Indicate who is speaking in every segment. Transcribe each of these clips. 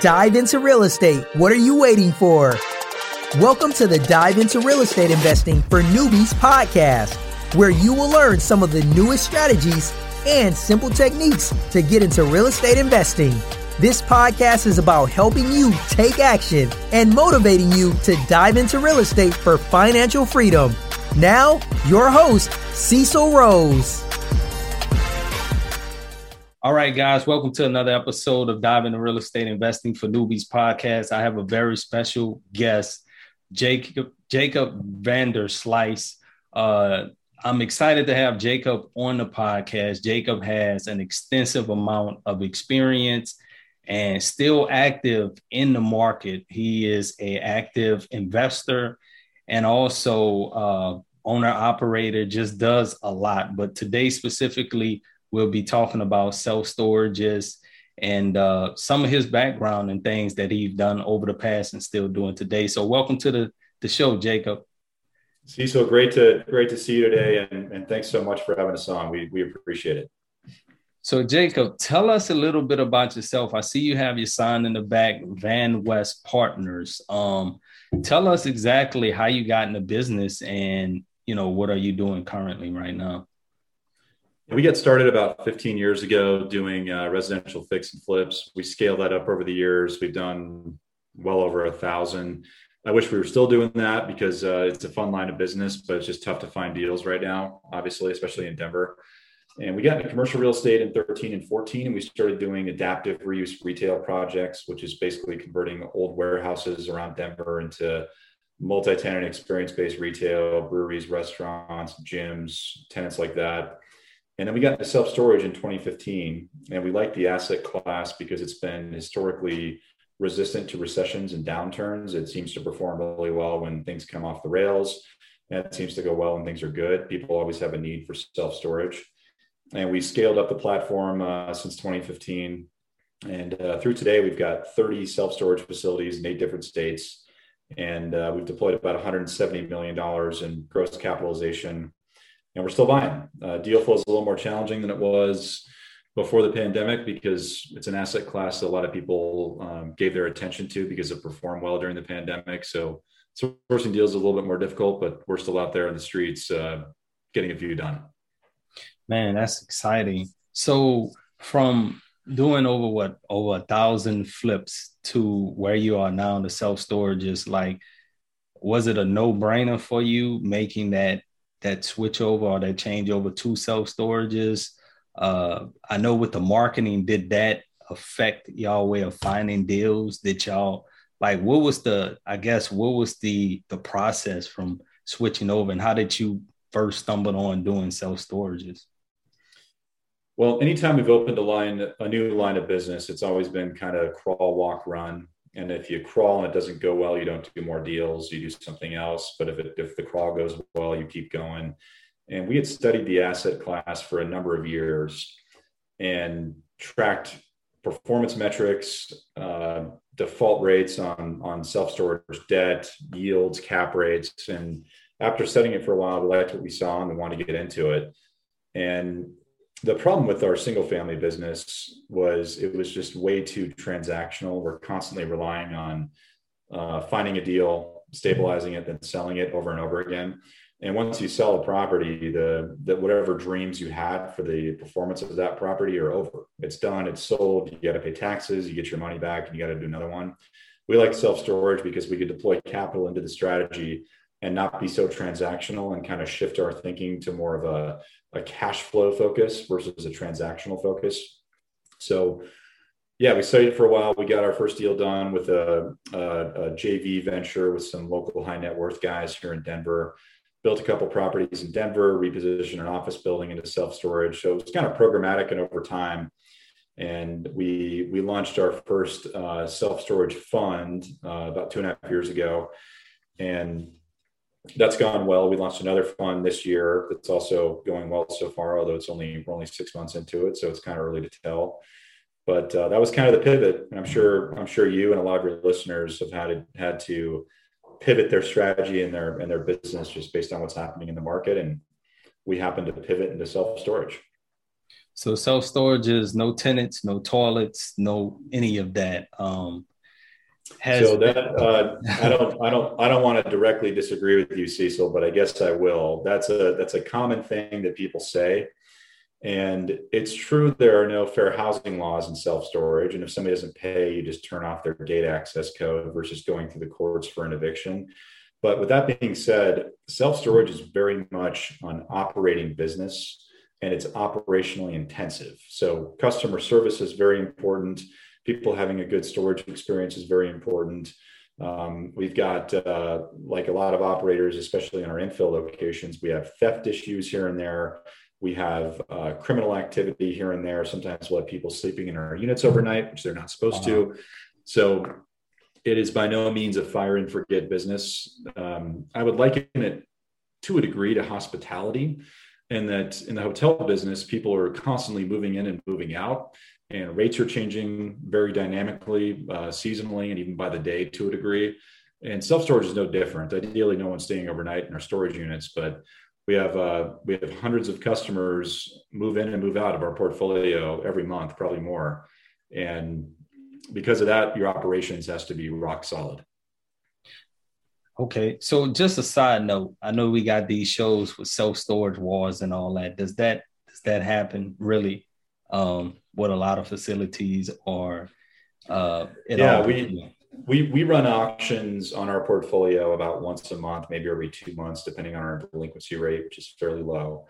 Speaker 1: Dive into real estate. What are you waiting for? Welcome to the Dive into Real Estate Investing for Newbies podcast, where you will learn some of the newest strategies and simple techniques to get into real estate investing. This podcast is about helping you take action and motivating you to dive into real estate for financial freedom. Now, your host, Cecil Rose.
Speaker 2: All right, guys, welcome to another episode of Dive into Real Estate Investing for Newbies podcast. I have a very special guest, Jacob Jacob Vanderslice. Uh, I'm excited to have Jacob on the podcast. Jacob has an extensive amount of experience and still active in the market. He is a active investor and also uh, owner operator. Just does a lot. But today specifically We'll be talking about self storages and uh, some of his background and things that he's done over the past and still doing today. So, welcome to the the show, Jacob.
Speaker 3: Cecil, great to great to see you today, and, and thanks so much for having us on. We we appreciate it.
Speaker 2: So, Jacob, tell us a little bit about yourself. I see you have your sign in the back, Van West Partners. Um, tell us exactly how you got in the business, and you know what are you doing currently right now.
Speaker 3: We got started about 15 years ago doing uh, residential fix and flips. We scaled that up over the years. We've done well over a thousand. I wish we were still doing that because uh, it's a fun line of business, but it's just tough to find deals right now, obviously, especially in Denver. And we got into commercial real estate in 13 and 14, and we started doing adaptive reuse retail projects, which is basically converting old warehouses around Denver into multi tenant experience based retail, breweries, restaurants, gyms, tenants like that and then we got into self storage in 2015, and we like the asset class because it's been historically resistant to recessions and downturns. It seems to perform really well when things come off the rails, and it seems to go well when things are good. People always have a need for self storage, and we scaled up the platform uh, since 2015. And uh, through today, we've got 30 self storage facilities in eight different states, and uh, we've deployed about 170 million dollars in gross capitalization and we're still buying. Uh, deal flow is a little more challenging than it was before the pandemic because it's an asset class that a lot of people um, gave their attention to because it performed well during the pandemic. So sourcing deals is a little bit more difficult, but we're still out there in the streets uh, getting a few done.
Speaker 2: Man, that's exciting. So from doing over what over a thousand flips to where you are now in the self storage is like was it a no brainer for you making that that switch over or that change over to self storages? Uh, I know with the marketing, did that affect y'all way of finding deals? Did y'all like what was the I guess what was the the process from switching over and how did you first stumble on doing self storages?
Speaker 3: Well, anytime we've opened a line, a new line of business, it's always been kind of crawl, walk, run. And if you crawl and it doesn't go well, you don't do more deals, you do something else. But if it, if the crawl goes well, you keep going. And we had studied the asset class for a number of years and tracked performance metrics, uh, default rates on, on self storage debt, yields, cap rates. And after studying it for a while, we liked what we saw and we wanted to get into it. And the problem with our single family business was it was just way too transactional. We're constantly relying on uh, finding a deal, stabilizing it, then selling it over and over again. And once you sell a property, the that whatever dreams you had for the performance of that property are over. It's done. It's sold. You got to pay taxes. You get your money back, and you got to do another one. We like self storage because we could deploy capital into the strategy and not be so transactional and kind of shift our thinking to more of a, a cash flow focus versus a transactional focus. So, yeah, we studied it for a while. We got our first deal done with a, a, a JV venture with some local high net worth guys here in Denver. Built a couple properties in Denver, repositioned an office building into self storage. So it's kind of programmatic and over time. And we we launched our first uh, self storage fund uh, about two and a half years ago, and that's gone well. We launched another fund this year that's also going well so far, although it's only we're only six months into it, so it's kind of early to tell. But uh, that was kind of the pivot, and I'm sure I'm sure you and a lot of your listeners have had to, had to pivot their strategy and their and their business just based on what's happening in the market, and we happened to pivot into self storage.
Speaker 2: So self storage is no tenants, no toilets, no any of that. Um,
Speaker 3: has so that uh, I don't I don't I don't want to directly disagree with you, Cecil, but I guess I will. That's a that's a common thing that people say. And it's true there are no fair housing laws in self storage. And if somebody doesn't pay, you just turn off their gate access code versus going through the courts for an eviction. But with that being said, self storage is very much an operating business and it's operationally intensive. So customer service is very important. People having a good storage experience is very important. Um, we've got, uh, like a lot of operators, especially in our infill locations, we have theft issues here and there. We have uh, criminal activity here and there. Sometimes we'll have people sleeping in our units overnight, which they're not supposed uh-huh. to. So it is by no means a fire and forget business. Um, I would liken it to a degree to hospitality, and that in the hotel business, people are constantly moving in and moving out, and rates are changing very dynamically, uh, seasonally, and even by the day to a degree. And self storage is no different. Ideally, no one's staying overnight in our storage units, but we have uh, we have hundreds of customers move in and move out of our portfolio every month, probably more, and because of that, your operations has to be rock solid.
Speaker 2: Okay, so just a side note, I know we got these shows with self storage wars and all that. Does that does that happen really um, with a lot of facilities or? Uh,
Speaker 3: yeah, all, we we we run auctions on our portfolio about once a month, maybe every two months, depending on our delinquency rate, which is fairly low.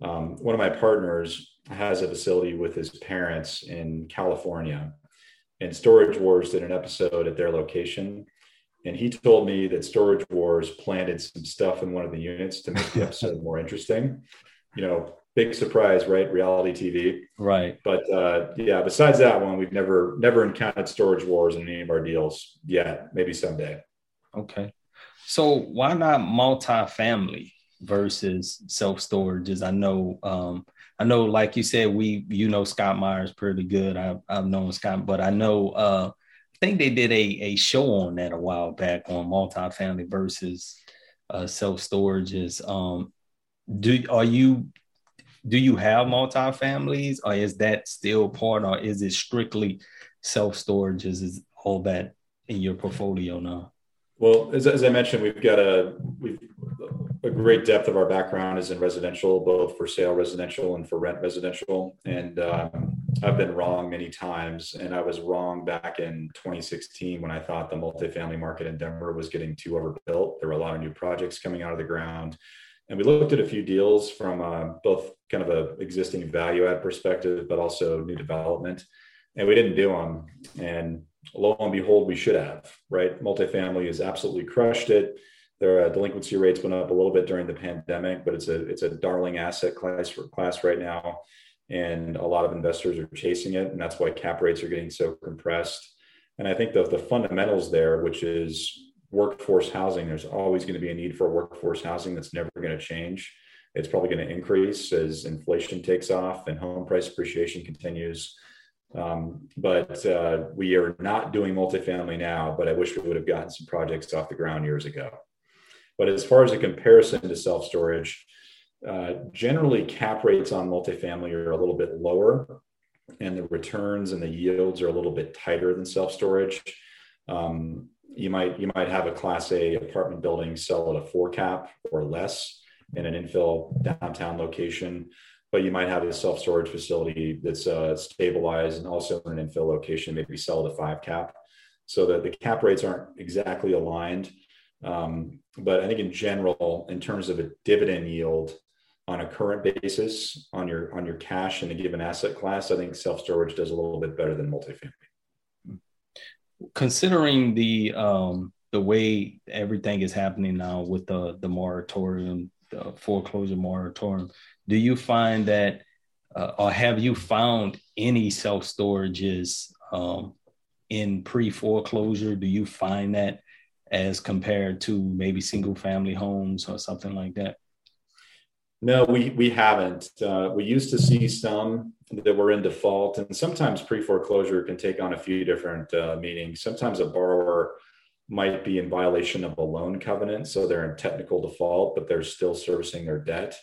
Speaker 3: Um, one of my partners has a facility with his parents in California, and Storage Wars did an episode at their location. And he told me that Storage Wars planted some stuff in one of the units to make the episode more interesting. You know, big surprise, right? Reality TV.
Speaker 2: Right.
Speaker 3: But uh, yeah, besides that one, we've never never encountered storage wars in any of our deals yet. Maybe someday.
Speaker 2: Okay. So why not multi-family versus self-storages? I know um, I know, like you said, we you know Scott Meyers pretty good. I've I've known Scott, but I know uh, think they did a a show on that a while back on multifamily versus uh, self storages. Um, do are you do you have multi-families or is that still part or is it strictly self storages? Is all that in your portfolio now?
Speaker 3: Well, as, as I mentioned, we've got a we've a great depth of our background is in residential, both for sale residential and for rent residential. And um, I've been wrong many times. And I was wrong back in 2016 when I thought the multifamily market in Denver was getting too overbuilt. There were a lot of new projects coming out of the ground. And we looked at a few deals from uh, both kind of a existing value add perspective, but also new development. And we didn't do them. And lo and behold, we should have, right? Multifamily has absolutely crushed it their uh, delinquency rates went up a little bit during the pandemic, but it's a it's a darling asset class class right now, and a lot of investors are chasing it, and that's why cap rates are getting so compressed. And I think the the fundamentals there, which is workforce housing, there's always going to be a need for workforce housing that's never going to change. It's probably going to increase as inflation takes off and home price appreciation continues. Um, but uh, we are not doing multifamily now, but I wish we would have gotten some projects off the ground years ago. But as far as a comparison to self storage, uh, generally cap rates on multifamily are a little bit lower, and the returns and the yields are a little bit tighter than self storage. Um, you might you might have a Class A apartment building sell at a four cap or less in an infill downtown location, but you might have a self storage facility that's uh, stabilized and also in an infill location, maybe sell at a five cap. So that the cap rates aren't exactly aligned. Um, but I think in general, in terms of a dividend yield on a current basis on your on your cash in a given asset class, I think self storage does a little bit better than multifamily.
Speaker 2: Considering the um, the way everything is happening now with the the moratorium, the foreclosure moratorium, do you find that, uh, or have you found any self storages um, in pre foreclosure? Do you find that as compared to maybe single family homes or something like that?
Speaker 3: No, we we haven't. Uh, we used to see some that were in default, and sometimes pre foreclosure can take on a few different uh, meanings. Sometimes a borrower might be in violation of a loan covenant, so they're in technical default, but they're still servicing their debt.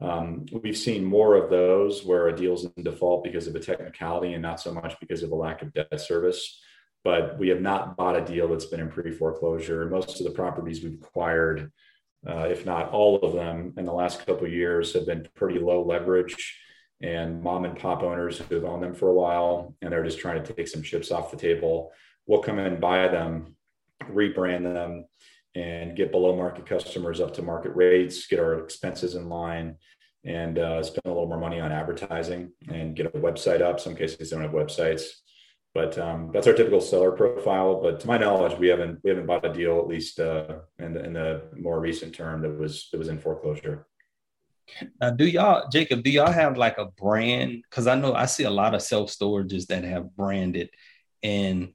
Speaker 3: Um, we've seen more of those where a deal's in default because of a technicality and not so much because of a lack of debt service. But we have not bought a deal that's been in pre foreclosure. Most of the properties we've acquired, uh, if not all of them, in the last couple years have been pretty low leverage and mom and pop owners who have owned them for a while and they're just trying to take some chips off the table. We'll come in and buy them, rebrand them, and get below market customers up to market rates, get our expenses in line, and uh, spend a little more money on advertising and get a website up. Some cases don't have websites, but um, that's our typical seller profile. But to my knowledge, we haven't we haven't bought a deal at least uh, in, the, in the more recent term that was that was in foreclosure.
Speaker 2: Now, do y'all, Jacob, do y'all have like a brand? Because I know I see a lot of self storages that have branded, and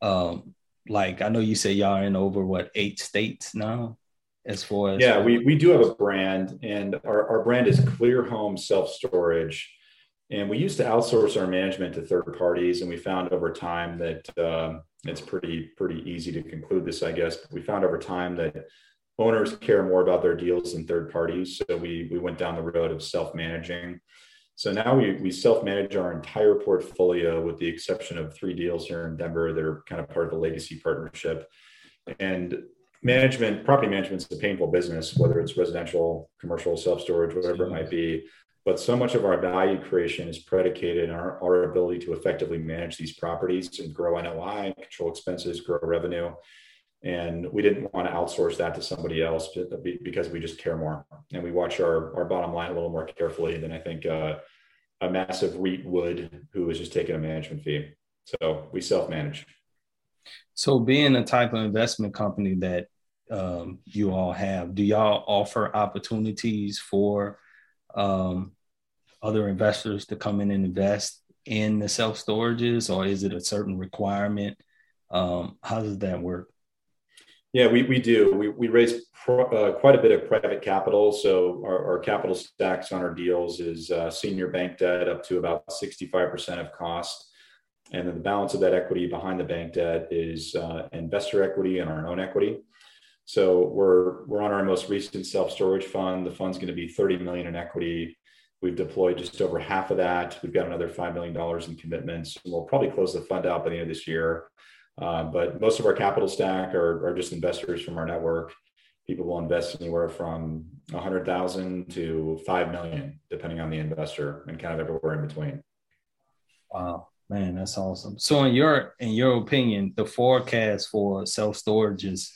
Speaker 2: um, like I know you say y'all are in over what eight states now, as far as
Speaker 3: yeah, we we do have a brand, and our our brand is Clear Home Self Storage, and we used to outsource our management to third parties, and we found over time that um, it's pretty pretty easy to conclude this, I guess. But we found over time that owners care more about their deals than third parties. So we we went down the road of self managing. So now we we self manage our entire portfolio with the exception of three deals here in Denver that are kind of part of the legacy partnership. And management, property management is a painful business, whether it's residential, commercial, self storage, whatever it might be. But so much of our value creation is predicated on our, our ability to effectively manage these properties and grow NOI, control expenses, grow revenue. And we didn't want to outsource that to somebody else because we just care more. And we watch our, our bottom line a little more carefully than i think uh, a massive REIT would who is just taking a management fee. So we self-manage.
Speaker 2: So being a type of investment company that um, you all have do y'all offer opportunities for um, other investors to come in and invest in the self storages or is it a certain requirement um, how does that work
Speaker 3: yeah, we, we do. We, we raise pro, uh, quite a bit of private capital. So our, our capital stacks on our deals is uh, senior bank debt up to about 65% of cost. And then the balance of that equity behind the bank debt is uh, investor equity and our own equity. So we're, we're on our most recent self-storage fund. The fund's going to be 30 million in equity. We've deployed just over half of that. We've got another $5 million in commitments. We'll probably close the fund out by the end of this year. Uh, but most of our capital stack are, are just investors from our network. People will invest anywhere from 100,000 to 5 million, depending on the investor and kind of everywhere in between.
Speaker 2: Wow, man, that's awesome. So in your, in your opinion, the forecast for self-storage is,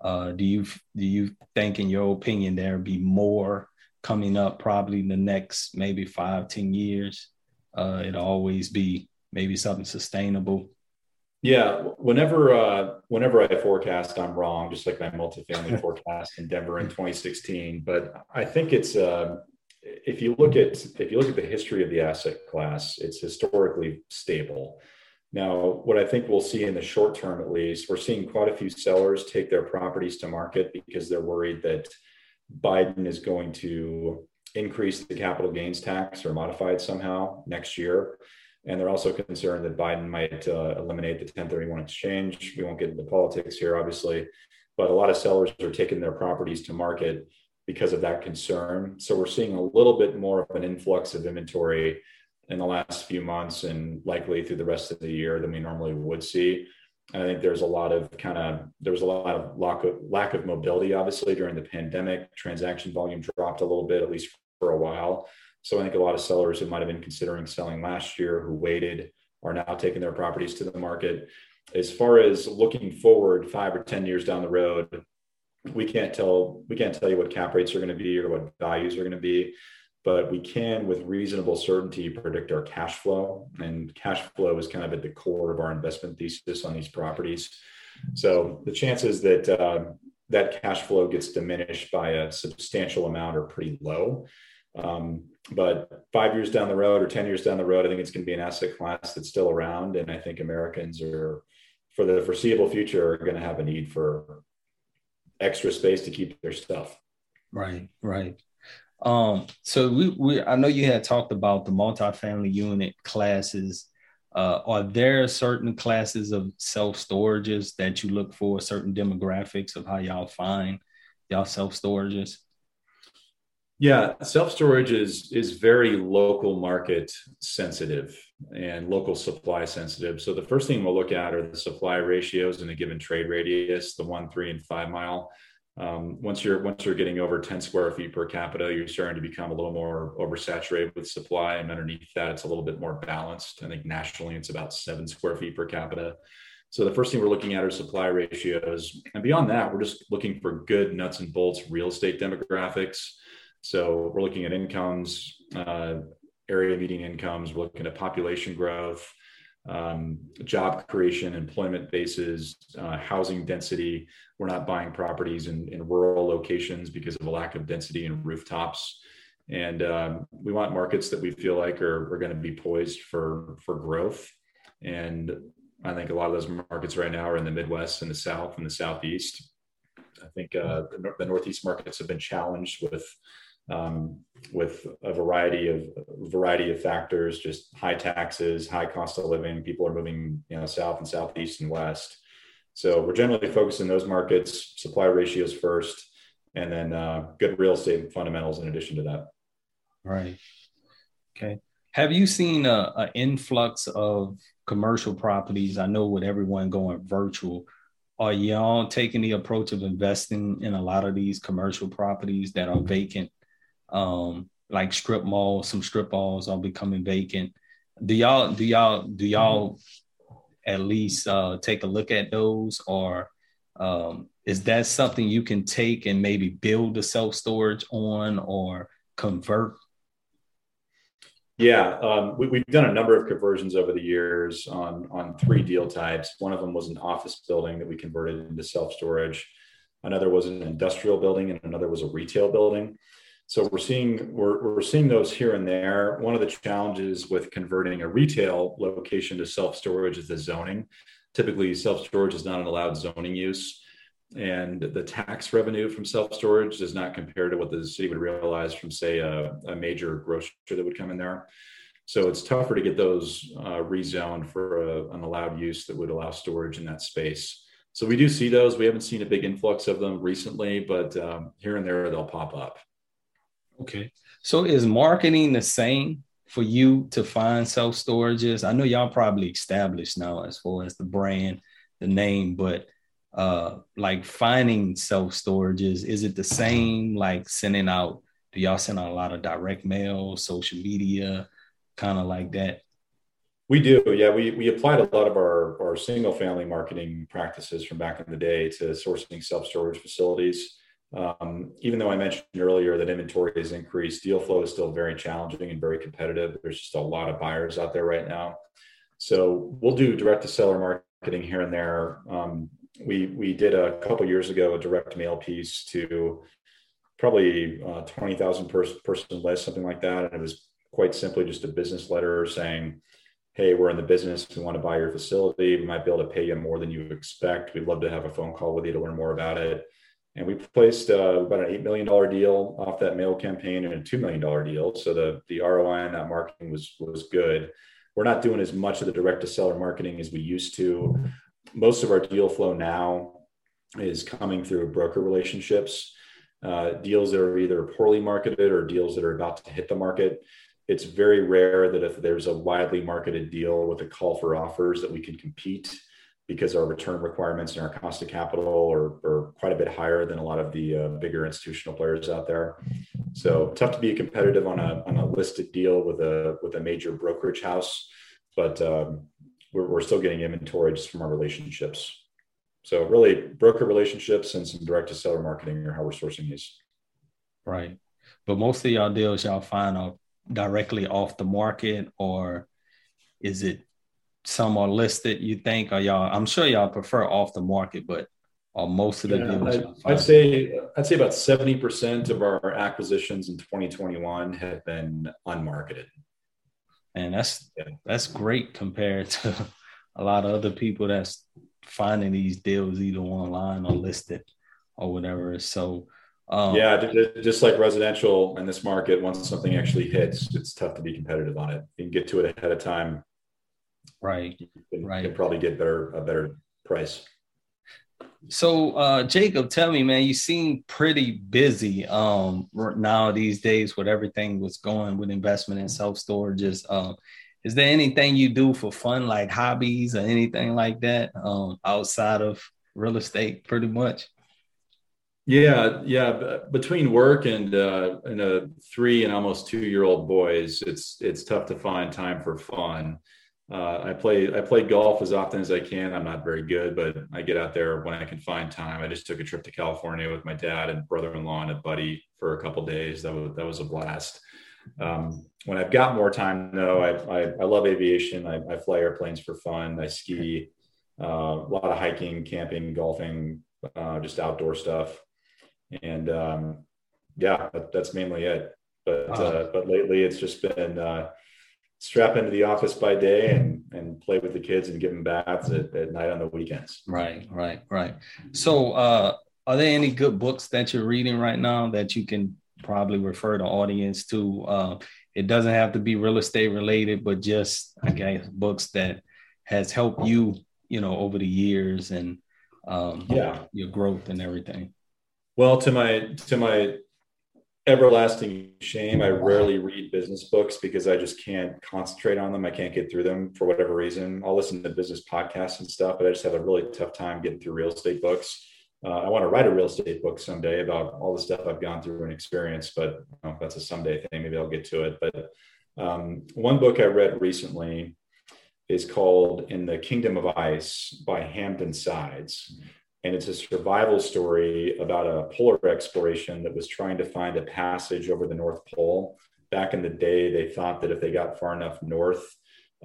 Speaker 2: uh, do you, do you think in your opinion, there be more coming up probably in the next maybe five, ten years? Uh, it'll always be maybe something sustainable
Speaker 3: yeah, whenever uh, whenever I forecast, I'm wrong, just like my multifamily forecast in Denver in 2016. But I think it's uh, if you look at if you look at the history of the asset class, it's historically stable. Now, what I think we'll see in the short term, at least, we're seeing quite a few sellers take their properties to market because they're worried that Biden is going to increase the capital gains tax or modify it somehow next year. And they're also concerned that Biden might uh, eliminate the 1031 exchange. We won't get into politics here, obviously, but a lot of sellers are taking their properties to market because of that concern. So we're seeing a little bit more of an influx of inventory in the last few months and likely through the rest of the year than we normally would see. I think there's a lot of kind of there was a lot of lack of lack of mobility, obviously, during the pandemic. Transaction volume dropped a little bit, at least for a while. So I think a lot of sellers who might have been considering selling last year who waited are now taking their properties to the market. As far as looking forward five or 10 years down the road, we can't tell we can't tell you what cap rates are going to be or what values are going to be, but we can with reasonable certainty predict our cash flow. And cash flow is kind of at the core of our investment thesis on these properties. So the chances that uh, that cash flow gets diminished by a substantial amount are pretty low. Um, but five years down the road or 10 years down the road, I think it's going to be an asset class that's still around. And I think Americans are, for the foreseeable future, are going to have a need for extra space to keep their stuff.
Speaker 2: Right, right. Um, so we, we I know you had talked about the multifamily unit classes. Uh, are there certain classes of self storages that you look for, certain demographics of how y'all find y'all self storages?
Speaker 3: Yeah, self storage is is very local market sensitive and local supply sensitive. So the first thing we'll look at are the supply ratios in a given trade radius, the one, three, and five mile. Um, once you're once you're getting over 10 square feet per capita, you're starting to become a little more oversaturated with supply, and underneath that, it's a little bit more balanced. I think nationally, it's about seven square feet per capita. So the first thing we're looking at are supply ratios, and beyond that, we're just looking for good nuts and bolts real estate demographics so we're looking at incomes, uh, area median incomes, we're looking at population growth, um, job creation, employment bases, uh, housing density. We're not buying properties in, in, rural locations because of a lack of density and rooftops. And um, we want markets that we feel like are, are going to be poised for, for growth. And I think a lot of those markets right now are in the Midwest and the South and the Southeast. I think uh, the, the Northeast markets have been challenged with um, with a variety of variety of factors, just high taxes, high cost of living. People are moving, you know, south and southeast and west. So we're generally focused in those markets, supply ratios first, and then uh, good real estate fundamentals in addition to that.
Speaker 2: Right. Okay. Have you seen a, a influx of commercial properties? I know with everyone going virtual, are y'all taking the approach of investing in a lot of these commercial properties that are vacant um, like strip malls, some strip malls are becoming vacant. Do y'all do y'all do y'all at least uh, take a look at those, or um, is that something you can take and maybe build a self storage on or convert?
Speaker 3: Yeah, um, we, have done a number of conversions over the years on on three deal types. One of them was an office building that we converted into self storage. Another was an industrial building, and another was a retail building. So we're seeing we're, we're seeing those here and there. One of the challenges with converting a retail location to self storage is the zoning. Typically, self storage is not an allowed zoning use, and the tax revenue from self storage does not compare to what the city would realize from, say, a, a major grocer that would come in there. So it's tougher to get those uh, rezoned for a, an allowed use that would allow storage in that space. So we do see those. We haven't seen a big influx of them recently, but um, here and there they'll pop up.
Speaker 2: Okay. So is marketing the same for you to find self storages? I know y'all probably established now as far as the brand, the name, but uh like finding self storages, is it the same like sending out do y'all send out a lot of direct mail, social media, kind of like that?
Speaker 3: We do, yeah. We we applied a lot of our our single family marketing practices from back in the day to sourcing self storage facilities. Um, even though I mentioned earlier that inventory has increased, deal flow is still very challenging and very competitive. There's just a lot of buyers out there right now. So we'll do direct to seller marketing here and there. Um, we we did a couple years ago a direct mail piece to probably uh, 20,000 person, person list, something like that. And it was quite simply just a business letter saying, Hey, we're in the business. We want to buy your facility. We might be able to pay you more than you expect. We'd love to have a phone call with you to learn more about it and we placed uh, about an $8 million deal off that mail campaign and a $2 million deal. So the, the ROI on that marketing was, was good. We're not doing as much of the direct to seller marketing as we used to. Most of our deal flow now is coming through broker relationships, uh, deals that are either poorly marketed or deals that are about to hit the market. It's very rare that if there's a widely marketed deal with a call for offers that we can compete because our return requirements and our cost of capital are, are quite a bit higher than a lot of the uh, bigger institutional players out there. So tough to be competitive on a, on a listed deal with a with a major brokerage house, but um, we're, we're still getting inventory just from our relationships. So really, broker relationships and some direct to seller marketing are how we're sourcing these.
Speaker 2: Right, but most of y'all deals y'all find are directly off the market, or is it some are listed you think or y'all i'm sure y'all prefer off the market but are most of the yeah,
Speaker 3: deals I'd, I'd say i'd say about 70% of our acquisitions in 2021 have been unmarketed.
Speaker 2: And that's yeah. that's great compared to a lot of other people that's finding these deals either online or listed or whatever. So
Speaker 3: um, yeah just like residential in this market once something actually hits it's tough to be competitive on it. You can get to it ahead of time
Speaker 2: Right.
Speaker 3: You can,
Speaker 2: right.
Speaker 3: You can probably get better a better price.
Speaker 2: So, uh, Jacob, tell me, man, you seem pretty busy um, now these days with everything was going with investment in self storages. Um, is there anything you do for fun, like hobbies or anything like that, um, outside of real estate, pretty much?
Speaker 3: Yeah, yeah. Between work and uh, and a three and almost two year old boys, it's it's tough to find time for fun. Uh, I play I play golf as often as I can. I'm not very good, but I get out there when I can find time. I just took a trip to California with my dad and brother-in-law and a buddy for a couple days. That was that was a blast. Um, when I've got more time, though, I I, I love aviation. I, I, fly airplanes for fun. I ski, uh, a lot of hiking, camping, golfing, uh, just outdoor stuff. And um, yeah, that, that's mainly it. But. Uh, but lately, it's just been uh, strap into the office by day and and play with the kids and give them baths at, at night on the weekends.
Speaker 2: Right, right, right. So, uh, are there any good books that you're reading right now that you can probably refer the audience to? Uh, it doesn't have to be real estate related, but just I guess books that has helped you, you know, over the years and um, yeah, your growth and everything.
Speaker 3: Well, to my to my everlasting shame. I rarely read business books because I just can't concentrate on them. I can't get through them for whatever reason. I'll listen to business podcasts and stuff, but I just have a really tough time getting through real estate books. Uh, I want to write a real estate book someday about all the stuff I've gone through and experienced, but you know, that's a someday thing. Maybe I'll get to it. But um, one book I read recently is called In the Kingdom of Ice by Hampton Sides and it's a survival story about a polar exploration that was trying to find a passage over the North Pole. Back in the day, they thought that if they got far enough north,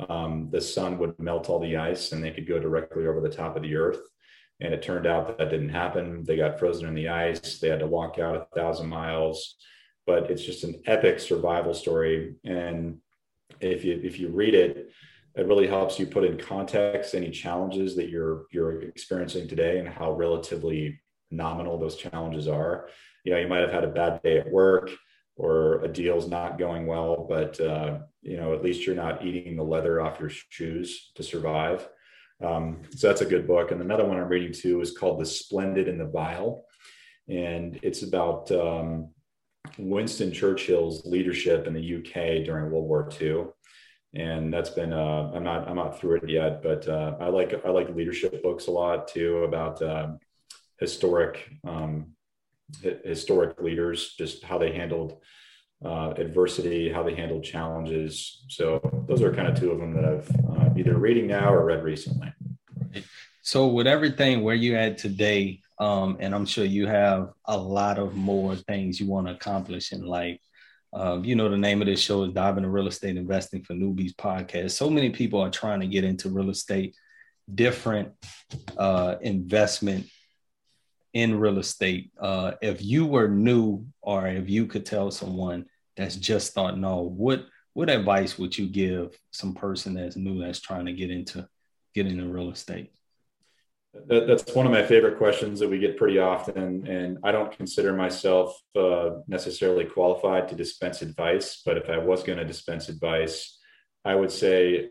Speaker 3: um, the sun would melt all the ice and they could go directly over the top of the earth. And it turned out that that didn't happen. They got frozen in the ice. They had to walk out a thousand miles. But it's just an epic survival story. And if you if you read it, it really helps you put in context any challenges that you're you're experiencing today and how relatively nominal those challenges are. You know you might have had a bad day at work or a deal's not going well but uh, you know at least you're not eating the leather off your shoes to survive. Um, so that's a good book. And another one i'm reading too is called the splendid and the vile and it's about um, winston churchill's leadership in the uk during world war ii and that's been uh, I'm not I'm not through it yet, but uh, I like I like leadership books a lot too about uh, historic um, historic leaders, just how they handled uh, adversity, how they handled challenges. So those are kind of two of them that I've uh, either reading now or read recently.
Speaker 2: So with everything where you at today, um, and I'm sure you have a lot of more things you want to accomplish in life. Um, you know, the name of this show is Diving into Real Estate Investing for Newbies podcast. So many people are trying to get into real estate, different uh, investment in real estate. Uh, if you were new, or if you could tell someone that's just starting no, what what advice would you give some person that's new that's trying to get into get into real estate?
Speaker 3: That, that's one of my favorite questions that we get pretty often. And I don't consider myself uh, necessarily qualified to dispense advice, but if I was going to dispense advice, I would say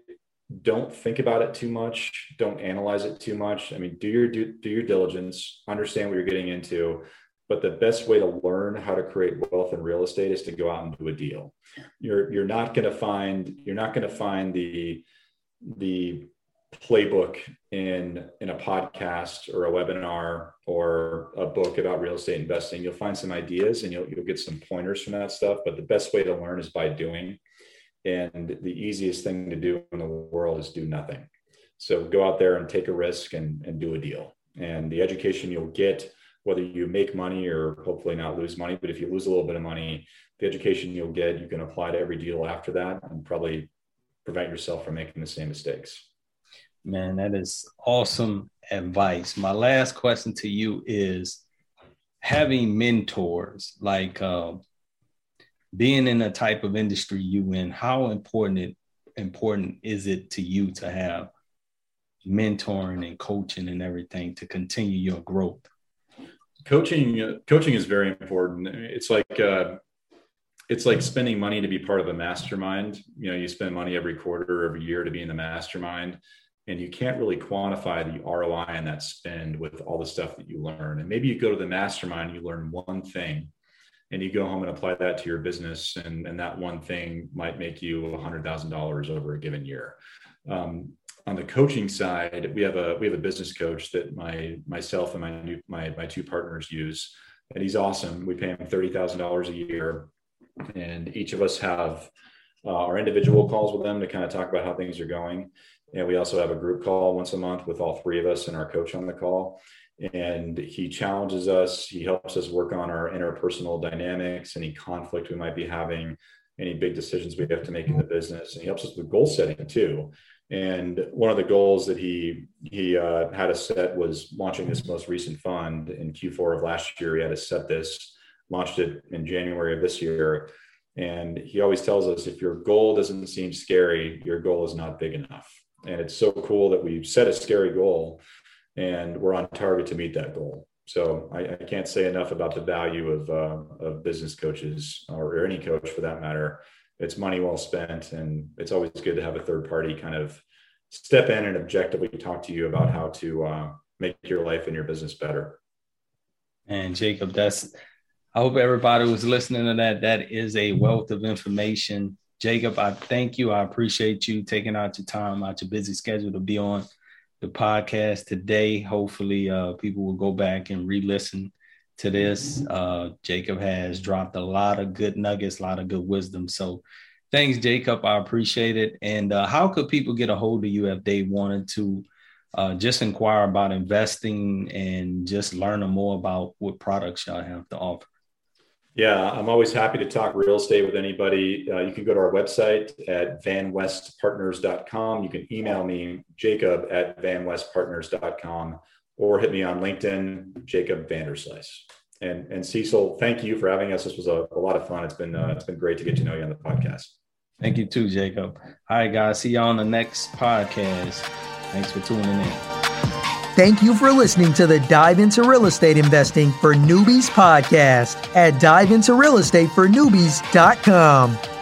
Speaker 3: don't think about it too much. Don't analyze it too much. I mean, do your do, do your diligence, understand what you're getting into. But the best way to learn how to create wealth in real estate is to go out and do a deal. You're you're not going to find you're not going to find the the playbook in in a podcast or a webinar or a book about real estate investing you'll find some ideas and you'll, you'll get some pointers from that stuff. But the best way to learn is by doing. And the easiest thing to do in the world is do nothing. So go out there and take a risk and, and do a deal. And the education you'll get whether you make money or hopefully not lose money but if you lose a little bit of money the education you'll get you can apply to every deal after that and probably prevent yourself from making the same mistakes
Speaker 2: Man, that is awesome advice. My last question to you is having mentors, like uh, being in the type of industry you in, how important it important is it to you to have mentoring and coaching and everything to continue your growth?
Speaker 3: Coaching, coaching is very important. It's like uh, it's like spending money to be part of a mastermind. You know, you spend money every quarter, every year to be in the mastermind and you can't really quantify the ROI on that spend with all the stuff that you learn. And maybe you go to the mastermind, you learn one thing, and you go home and apply that to your business, and, and that one thing might make you $100,000 over a given year. Um, on the coaching side, we have a we have a business coach that my myself and my new, my my two partners use, and he's awesome. We pay him thirty thousand dollars a year, and each of us have uh, our individual calls with them to kind of talk about how things are going. And we also have a group call once a month with all three of us and our coach on the call. And he challenges us, he helps us work on our interpersonal dynamics, any conflict we might be having, any big decisions we have to make in the business. And he helps us with goal setting too. And one of the goals that he he uh, had us set was launching this most recent fund in Q4 of last year. He had us set this, launched it in January of this year. And he always tells us if your goal doesn't seem scary, your goal is not big enough. And it's so cool that we've set a scary goal and we're on target to meet that goal. So I, I can't say enough about the value of, uh, of business coaches or, or any coach for that matter. It's money well spent, and it's always good to have a third party kind of step in and objectively talk to you about how to uh, make your life and your business better.
Speaker 2: And Jacob, that's I hope everybody was listening to that. That is a wealth of information. Jacob, I thank you. I appreciate you taking out your time out your busy schedule to be on the podcast today. Hopefully, uh, people will go back and re-listen to this. Uh, Jacob has dropped a lot of good nuggets, a lot of good wisdom. So, thanks, Jacob. I appreciate it. And uh, how could people get a hold of you if they wanted to uh, just inquire about investing and just learn more about what products y'all have to offer?
Speaker 3: Yeah, I'm always happy to talk real estate with anybody. Uh, you can go to our website at vanwestpartners.com. You can email me, jacob at vanwestpartners.com, or hit me on LinkedIn, Jacob Vanderslice. And, and Cecil, thank you for having us. This was a, a lot of fun. It's been uh, it's been great to get to know you on the podcast.
Speaker 2: Thank you too, Jacob. All right, guys. See y'all on the next podcast. Thanks for tuning in.
Speaker 1: Thank you for listening to the Dive into Real Estate Investing for Newbies podcast at diveintorealestatefornewbies.com.